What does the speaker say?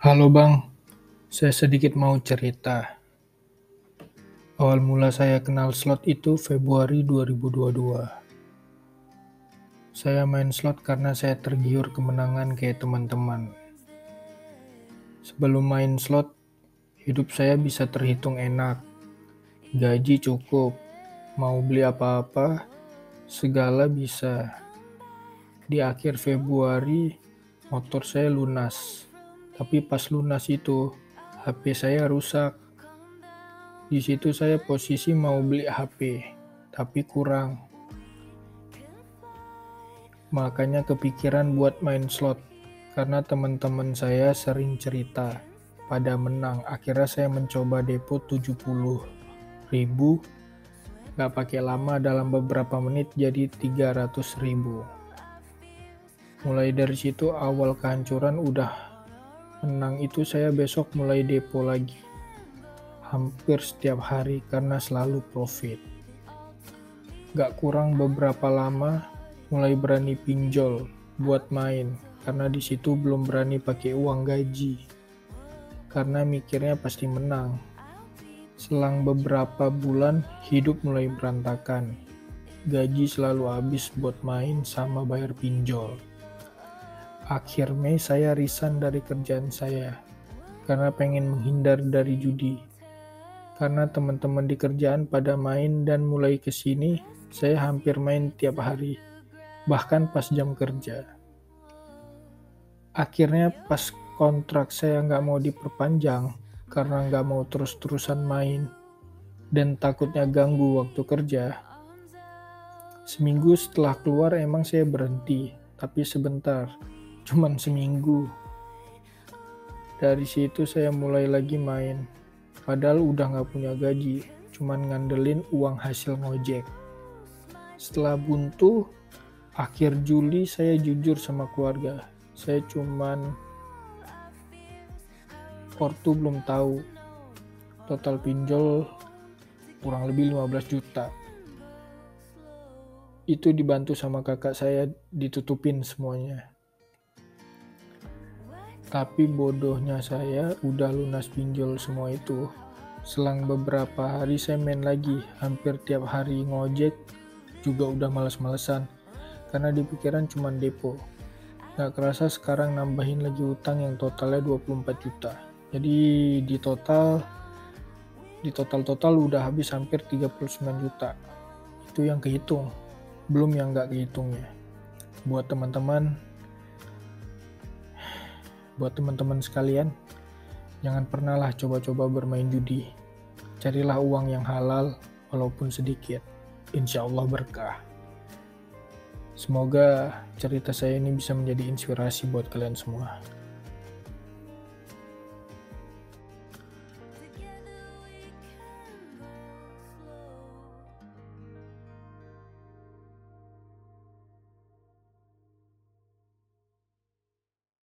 Halo Bang, saya sedikit mau cerita. Awal mula saya kenal slot itu Februari 2022. Saya main slot karena saya tergiur kemenangan kayak teman-teman. Sebelum main slot, hidup saya bisa terhitung enak. Gaji cukup, mau beli apa-apa, segala bisa. Di akhir Februari, motor saya lunas. Tapi pas lunas itu, HP saya rusak. Di situ saya posisi mau beli HP, tapi kurang. Makanya kepikiran buat main slot, karena teman-teman saya sering cerita pada menang. Akhirnya saya mencoba depo 70 ribu, gak pakai lama dalam beberapa menit jadi 300 ribu. Mulai dari situ awal kehancuran udah menang itu saya besok mulai depo lagi. Hampir setiap hari karena selalu profit. Gak kurang beberapa lama mulai berani pinjol buat main karena di situ belum berani pakai uang gaji. Karena mikirnya pasti menang. Selang beberapa bulan hidup mulai berantakan. Gaji selalu habis buat main sama bayar pinjol. Akhir Mei saya resign dari kerjaan saya karena pengen menghindar dari judi. Karena teman-teman di kerjaan pada main dan mulai ke sini, saya hampir main tiap hari, bahkan pas jam kerja. Akhirnya pas kontrak saya nggak mau diperpanjang karena nggak mau terus-terusan main dan takutnya ganggu waktu kerja. Seminggu setelah keluar emang saya berhenti, tapi sebentar, cuman seminggu. Dari situ saya mulai lagi main, padahal udah nggak punya gaji, cuman ngandelin uang hasil ngojek. Setelah buntu, akhir Juli saya jujur sama keluarga, saya cuman Portu belum tahu. Total pinjol kurang lebih 15 juta. Itu dibantu sama kakak saya ditutupin semuanya tapi bodohnya saya udah lunas pinjol semua itu. Selang beberapa hari saya main lagi hampir tiap hari ngojek juga udah males-malesan karena di pikiran cuma depo. Gak kerasa sekarang nambahin lagi utang yang totalnya 24 juta. Jadi di total di total-total udah habis hampir 39 juta. Itu yang kehitung belum yang nggak kehitungnya buat teman-teman buat teman-teman sekalian. Jangan pernahlah coba-coba bermain judi. Carilah uang yang halal walaupun sedikit. Insya Allah berkah. Semoga cerita saya ini bisa menjadi inspirasi buat kalian semua